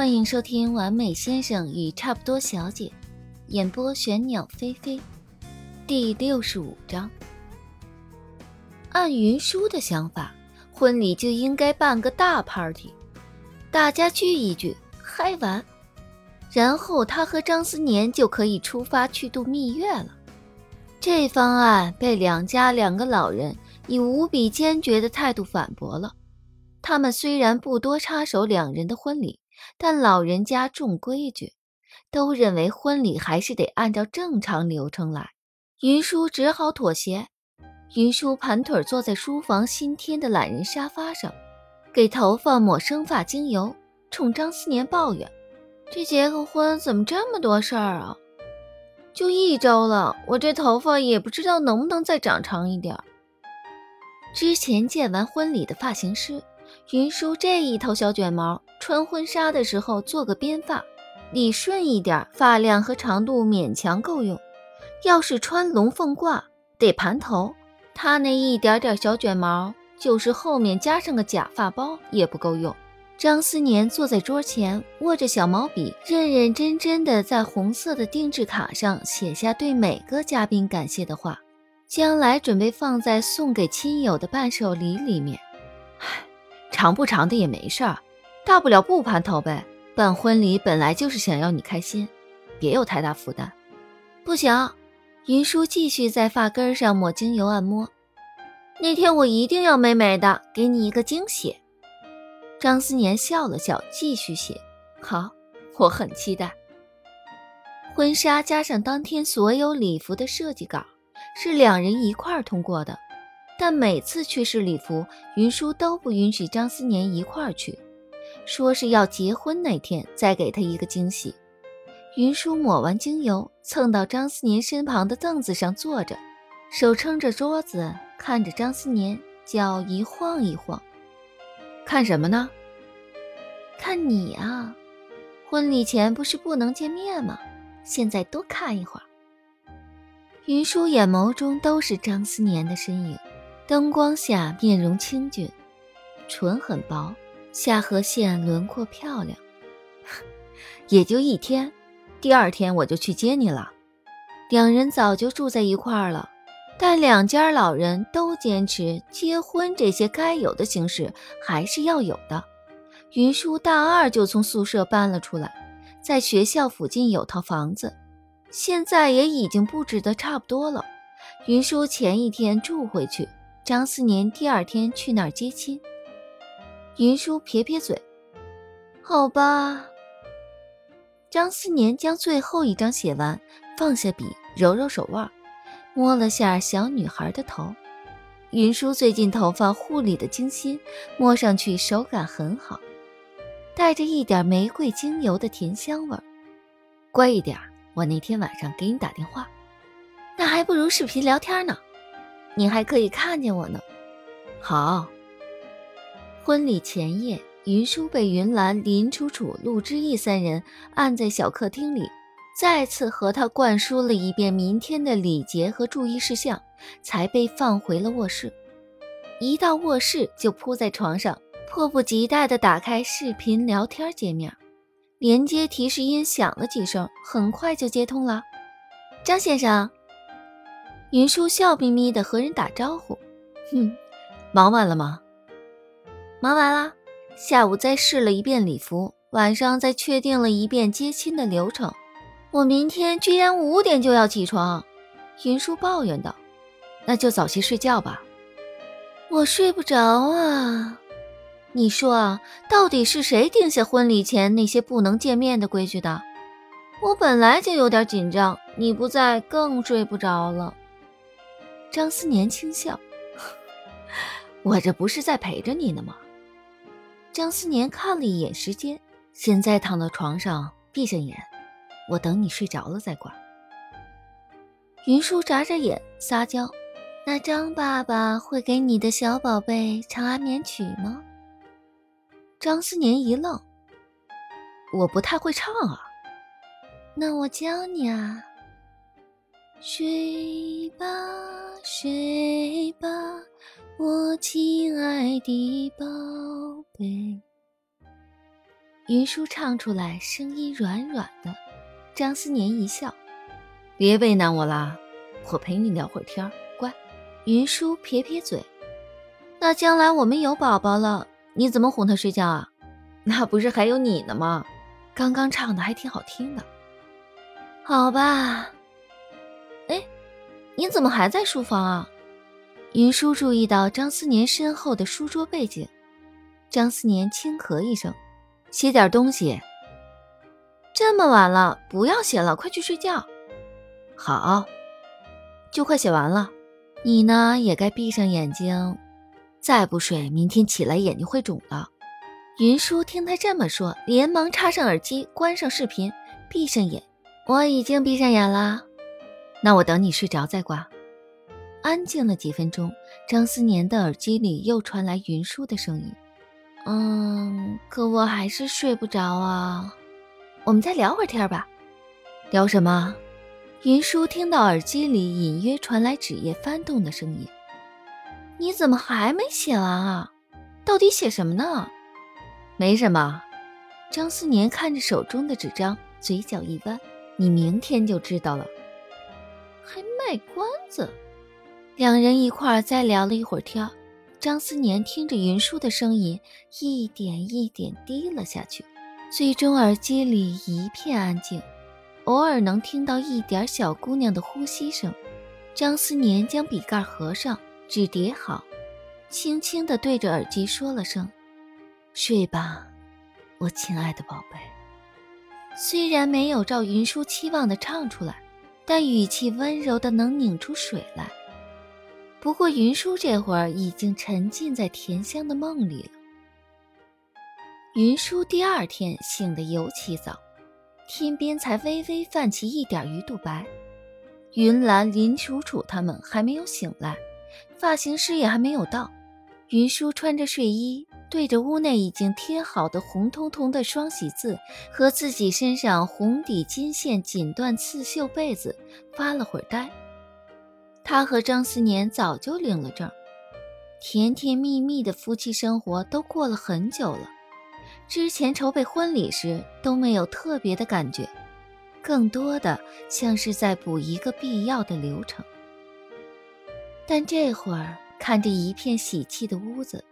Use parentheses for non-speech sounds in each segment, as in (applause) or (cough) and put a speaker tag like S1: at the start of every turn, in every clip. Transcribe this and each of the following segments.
S1: 欢迎收听《完美先生与差不多小姐》，演播玄鸟飞飞，第六十五章。按云舒的想法，婚礼就应该办个大 party，大家聚一聚，嗨完，然后他和张思年就可以出发去度蜜月了。这方案被两家两个老人以无比坚决的态度反驳了。他们虽然不多插手两人的婚礼。但老人家重规矩，都认为婚礼还是得按照正常流程来。云舒只好妥协。云舒盘腿坐在书房新添的懒人沙发上，给头发抹生发精油，冲张思年抱怨：“这结个婚怎么这么多事儿啊？就一周了，我这头发也不知道能不能再长长一点。”之前见完婚礼的发型师。云舒这一头小卷毛，穿婚纱的时候做个编发，理顺一点，发量和长度勉强够用。要是穿龙凤褂，得盘头。他那一点点小卷毛，就是后面加上个假发包也不够用。张思年坐在桌前，握着小毛笔，认认真真的在红色的定制卡上写下对每个嘉宾感谢的话，将来准备放在送给亲友的伴手礼里面。唉。长不长的也没事儿，大不了不盘头呗。办婚礼本来就是想要你开心，别有太大负担。不行，云舒继续在发根上抹精油按摩。那天我一定要美美的，给你一个惊喜。张思年笑了笑，继续写。好，我很期待。婚纱加上当天所有礼服的设计稿，是两人一块通过的。但每次去试礼服，云舒都不允许张思年一块去，说是要结婚那天再给他一个惊喜。云舒抹完精油，蹭到张思年身旁的凳子上坐着，手撑着桌子，看着张思年，脚一晃一晃。看什么呢？看你啊！婚礼前不是不能见面吗？现在多看一会儿。云舒眼眸中都是张思年的身影。灯光下，面容清俊，唇很薄，下颌线轮廓漂亮。(laughs) 也就一天，第二天我就去接你了。两人早就住在一块儿了，但两家老人都坚持结婚这些该有的形式还是要有的。云舒大二就从宿舍搬了出来，在学校附近有套房子，现在也已经布置的差不多了。云舒前一天住回去。张思年第二天去那儿接亲，云舒撇撇嘴：“好吧。”张思年将最后一张写完，放下笔，揉揉手腕，摸了下小女孩的头。云舒最近头发护理的精心，摸上去手感很好，带着一点玫瑰精油的甜香味儿。乖一点，我那天晚上给你打电话，那还不如视频聊天呢。你还可以看见我呢。好。婚礼前夜，云舒被云岚、林楚楚、陆之意三人按在小客厅里，再次和他灌输了一遍明天的礼节和注意事项，才被放回了卧室。一到卧室就扑在床上，迫不及待地打开视频聊天界面，连接提示音响了几声，很快就接通了。张先生。云舒笑眯眯地和人打招呼：“哼，忙完了吗？忙完了。下午再试了一遍礼服，晚上再确定了一遍接亲的流程。我明天居然五点就要起床。”云舒抱怨道：“那就早些睡觉吧。”我睡不着啊。你说啊，到底是谁定下婚礼前那些不能见面的规矩的？我本来就有点紧张，你不在更睡不着了。张思年轻笑：“ (laughs) 我这不是在陪着你呢吗？”张思年看了一眼时间，现在躺到床上，闭上眼，我等你睡着了再管。云舒眨眨眼，撒娇：“那张爸爸会给你的小宝贝唱安眠曲吗？”张思年一愣：“我不太会唱啊。”“那我教你啊。”睡吧，睡吧，我亲爱的宝贝。云舒唱出来，声音软软的。张思年一笑：“别为难我啦，我陪你聊会儿天，乖。”云舒撇撇嘴：“那将来我们有宝宝了，你怎么哄他睡觉啊？那不是还有你呢吗？刚刚唱的还挺好听的。”好吧。哎，你怎么还在书房啊？云舒注意到张思年身后的书桌背景。张思年轻咳一声。写点东西。这么晚了，不要写了，快去睡觉。好，就快写完了。你呢，也该闭上眼睛。再不睡，明天起来眼睛会肿的。云舒听他这么说，连忙插上耳机，关上视频，闭上眼。我已经闭上眼了。那我等你睡着再挂。安静了几分钟，张思年的耳机里又传来云舒的声音。嗯，可我还是睡不着啊。我们再聊会儿天吧。聊什么？云舒听到耳机里隐约传来纸页翻动的声音。你怎么还没写完啊？到底写什么呢？没什么。张思年看着手中的纸张，嘴角一弯。你明天就知道了。还卖关子。两人一块儿再聊了一会儿天。张思年听着云舒的声音一点一点低了下去，最终耳机里一片安静，偶尔能听到一点小姑娘的呼吸声。张思年将笔盖合上，纸叠好，轻轻地对着耳机说了声：“睡吧，我亲爱的宝贝。”虽然没有照云舒期望的唱出来，但语气温柔的能拧出水来。不过云舒这会儿已经沉浸在甜香的梦里了。云舒第二天醒得尤其早，天边才微微泛起一点鱼肚白。云兰、林楚楚他们还没有醒来，发型师也还没有到。云舒穿着睡衣，对着屋内已经贴好的红彤彤的双喜字和自己身上红底金线锦缎刺绣被子发了会儿呆。他和张思年早就领了证，甜甜蜜蜜的夫妻生活都过了很久了。之前筹备婚礼时都没有特别的感觉，更多的像是在补一个必要的流程。但这会儿看着一片喜气的屋子，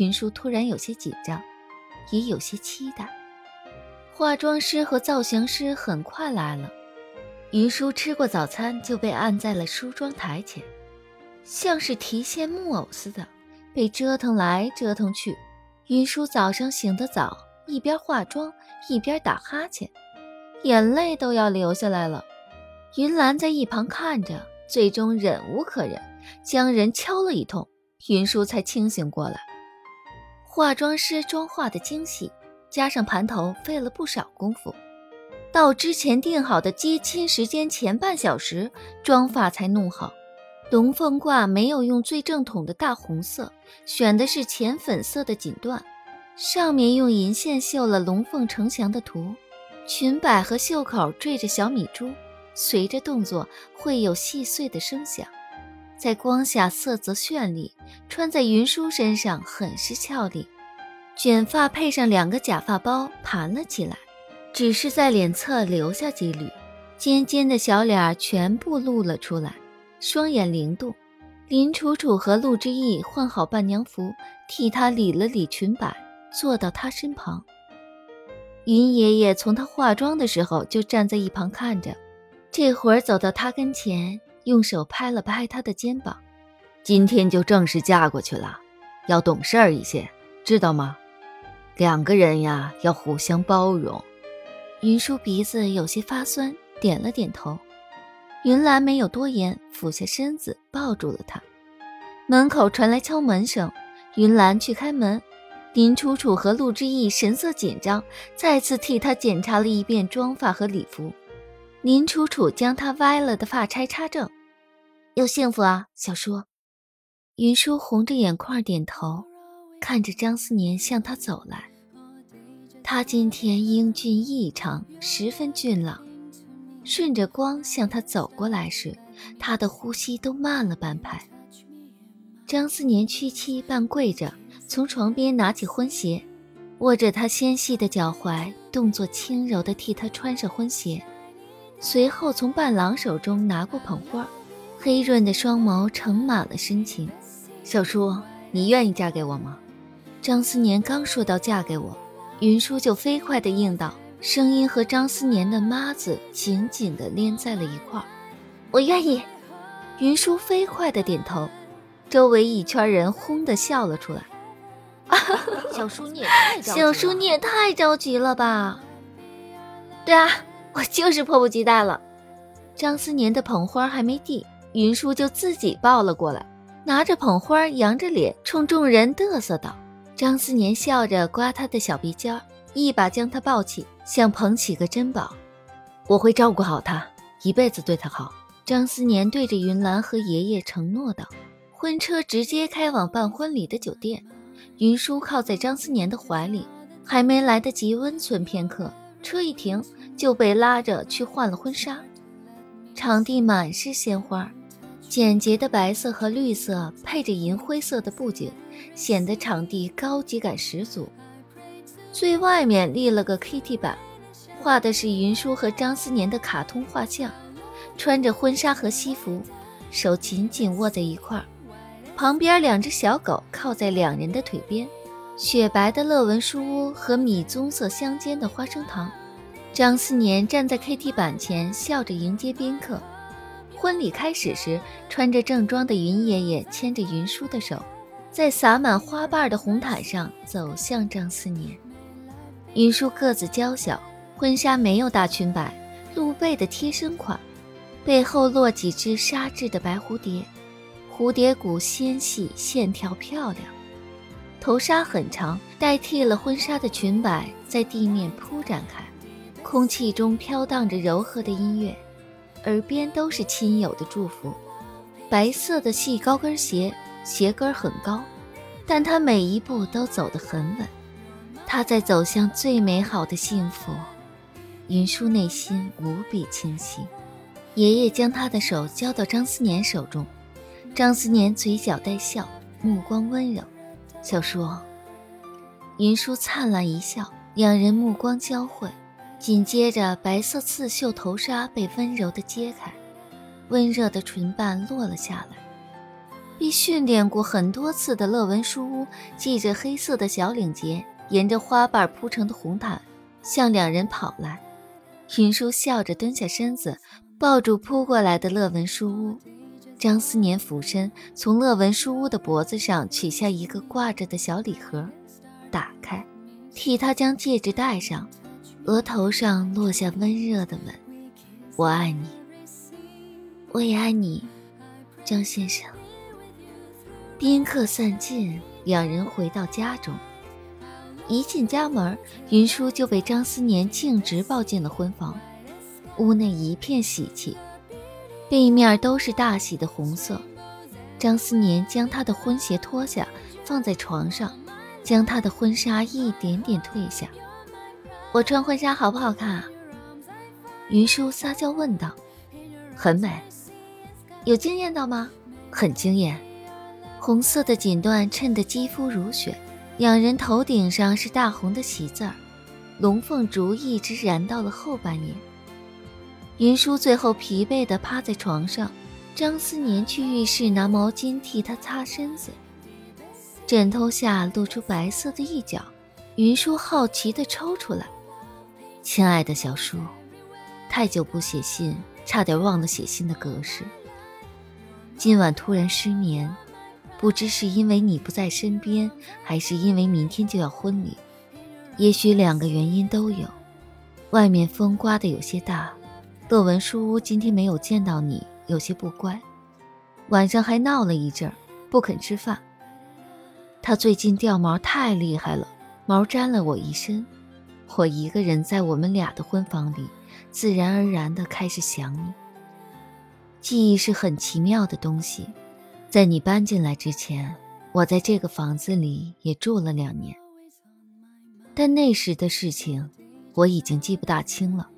S1: 云舒突然有些紧张，也有些期待。化妆师和造型师很快来了。云舒吃过早餐就被按在了梳妆台前，像是提线木偶似的，被折腾来折腾去。云舒早上醒得早，一边化妆一边打哈欠，眼泪都要流下来了。云兰在一旁看着，最终忍无可忍，将人敲了一通，云舒才清醒过来。化妆师妆化的精细，加上盘头，费了不少功夫。到之前定好的接亲时间前半小时，妆发才弄好。龙凤褂没有用最正统的大红色，选的是浅粉色的锦缎，上面用银线绣了龙凤呈祥的图。裙摆和袖口缀着小米珠，随着动作会有细碎的声响，在光下色泽绚丽，穿在云舒身上很是俏丽。卷发配上两个假发包，盘了起来。只是在脸侧留下几缕，尖尖的小脸全部露了出来，双眼灵动。林楚楚和陆之意换好伴娘服，替她理了理裙摆，坐到她身旁。云爷爷从她化妆的时候就站在一旁看着，这会儿走到她跟前，用手拍了拍她的肩膀：“今天就正式嫁过去了，要懂事一些，知道吗？两个人呀，要互相包容。”云舒鼻子有些发酸，点了点头。云兰没有多言，俯下身子抱住了他。门口传来敲门声，云兰去开门。林楚楚和陆之意神色紧张，再次替他检查了一遍妆发和礼服。林楚楚将他歪了的发钗插正，又幸福啊，小叔。云舒红着眼眶点头，看着张思年向他走来。他今天英俊异常，十分俊朗。顺着光向他走过来时，他的呼吸都慢了半拍。张思年屈膝半跪着，从床边拿起婚鞋，握着他纤细的脚踝，动作轻柔地替他穿上婚鞋，随后从伴郎手中拿过捧花，黑润的双眸盛满了深情。小叔，你愿意嫁给我吗？张思年刚说到嫁给我，云舒就飞快地应道，声音和张思年的“妈”字紧紧地连在了一块儿。我愿意。云舒飞快地点头，周围一圈人轰地笑了出来。(laughs)
S2: 小叔你也太
S1: 小叔你也太着急了吧？对啊，我就是迫不及待了。张思年的捧花还没递，云舒就自己抱了过来，拿着捧花，扬着脸冲众人嘚瑟道：“张思年笑着刮他的小鼻尖儿，一把将他抱起，像捧起个珍宝。我会照顾好他，一辈子对他好。”张思年对着云兰和爷爷承诺道。婚车直接开往办婚礼的酒店。云舒靠在张思年的怀里，还没来得及温存片刻，车一停就被拉着去换了婚纱。场地满是鲜花，简洁的白色和绿色配着银灰色的布景，显得场地高级感十足。最外面立了个 KT 板，画的是云舒和张思年的卡通画像，穿着婚纱和西服，手紧紧握在一块儿。旁边两只小狗靠在两人的腿边，雪白的乐文书屋和米棕色相间的花生糖。张思年站在 KT 板前，笑着迎接宾客。婚礼开始时，穿着正装的云爷爷牵着云舒的手，在洒满花瓣的红毯上走向张思年。云舒个子娇小，婚纱没有大裙摆，露背的贴身款，背后落几只纱质的白蝴蝶。蝴蝶骨纤细，线条漂亮，头纱很长，代替了婚纱的裙摆，在地面铺展开，空气中飘荡着柔和的音乐，耳边都是亲友的祝福。白色的细高跟鞋，鞋跟很高，但他每一步都走得很稳，他在走向最美好的幸福。云舒内心无比清晰。爷爷将他的手交到张思年手中。张思年嘴角带笑，目光温柔。小叔，云舒灿烂一笑，两人目光交汇，紧接着白色刺绣头纱被温柔地揭开，温热的唇瓣落了下来。被训练过很多次的乐文书屋系着黑色的小领结，沿着花瓣铺成的红毯向两人跑来。云舒笑着蹲下身子，抱住扑过来的乐文书屋。张思年俯身，从乐文书屋的脖子上取下一个挂着的小礼盒，打开，替他将戒指戴上，额头上落下温热的吻。我爱你，我也爱你，张先生。宾客散尽，两人回到家中。一进家门，云舒就被张思年径直抱进了婚房，屋内一片喜气。背面都是大喜的红色。张思年将他的婚鞋脱下，放在床上，将他的婚纱一点点褪下。我穿婚纱好不好看啊？云舒撒娇问道。很美。有惊艳到吗？很惊艳。红色的锦缎衬得肌肤如雪，两人头顶上是大红的喜字儿，龙凤烛一直燃到了后半夜。云舒最后疲惫地趴在床上，张思年去浴室拿毛巾替她擦身子。枕头下露出白色的一角，云舒好奇地抽出来：“亲爱的小叔，太久不写信，差点忘了写信的格式。今晚突然失眠，不知是因为你不在身边，还是因为明天就要婚礼，也许两个原因都有。外面风刮得有些大。”乐文书今天没有见到你，有些不乖，晚上还闹了一阵，不肯吃饭。他最近掉毛太厉害了，毛沾了我一身。我一个人在我们俩的婚房里，自然而然地开始想你。记忆是很奇妙的东西，在你搬进来之前，我在这个房子里也住了两年，但那时的事情，我已经记不大清了。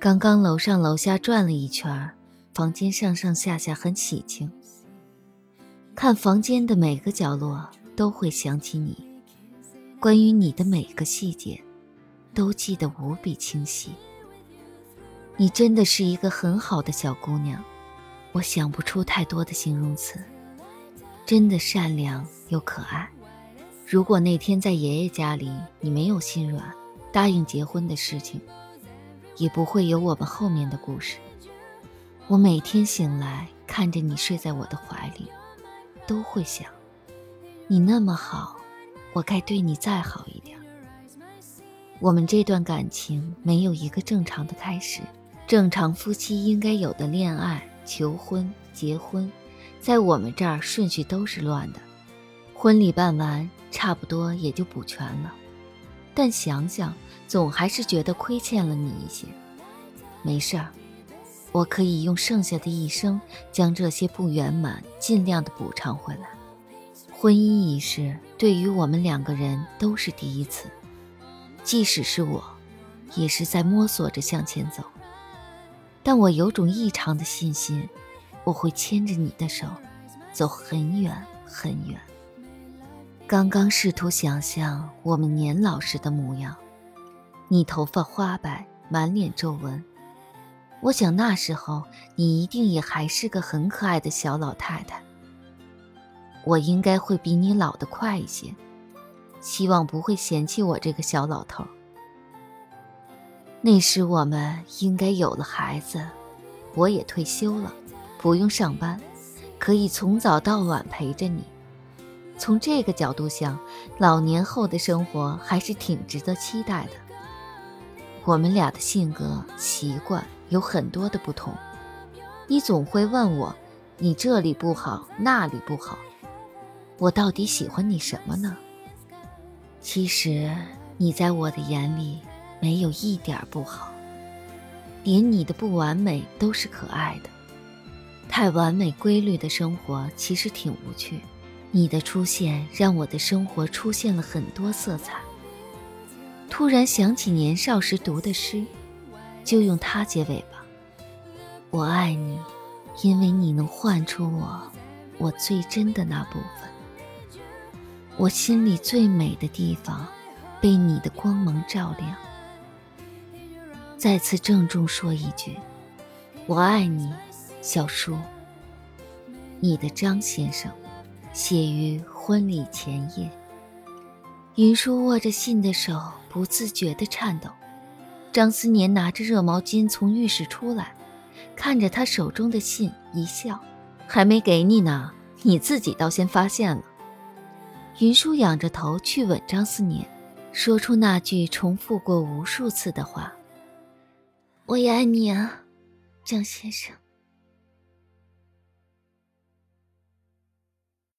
S1: 刚刚楼上楼下转了一圈，房间上上下下很喜庆。看房间的每个角落，都会想起你。关于你的每个细节，都记得无比清晰。你真的是一个很好的小姑娘，我想不出太多的形容词，真的善良又可爱。如果那天在爷爷家里你没有心软，答应结婚的事情，也不会有我们后面的故事。我每天醒来看着你睡在我的怀里，都会想，你那么好，我该对你再好一。我们这段感情没有一个正常的开始。正常夫妻应该有的恋爱、求婚、结婚，在我们这儿顺序都是乱的。婚礼办完，差不多也就补全了。但想想，总还是觉得亏欠了你一些。没事儿，我可以用剩下的一生，将这些不圆满尽量的补偿回来。婚姻一事，对于我们两个人都是第一次，即使是我，也是在摸索着向前走。但我有种异常的信心，我会牵着你的手，走很远很远。刚刚试图想象我们年老时的模样，你头发花白，满脸皱纹，我想那时候你一定也还是个很可爱的小老太太。我应该会比你老得快一些，希望不会嫌弃我这个小老头。那时我们应该有了孩子，我也退休了，不用上班，可以从早到晚陪着你。从这个角度想，老年后的生活还是挺值得期待的。我们俩的性格习惯有很多的不同，你总会问我，你这里不好，那里不好，我到底喜欢你什么呢？其实你在我的眼里。没有一点不好，连你的不完美都是可爱的。太完美规律的生活其实挺无趣，你的出现让我的生活出现了很多色彩。突然想起年少时读的诗，就用它结尾吧。我爱你，因为你能唤出我，我最真的那部分。我心里最美的地方，被你的光芒照亮。再次郑重说一句：“我爱你，小叔。”你的张先生，写于婚礼前夜。云舒握着信的手不自觉地颤抖。张思年拿着热毛巾从浴室出来，看着他手中的信一笑：“还没给你呢，你自己倒先发现了。”云舒仰着头去吻张思年，说出那句重复过无数次的话。我也爱你啊，张先生。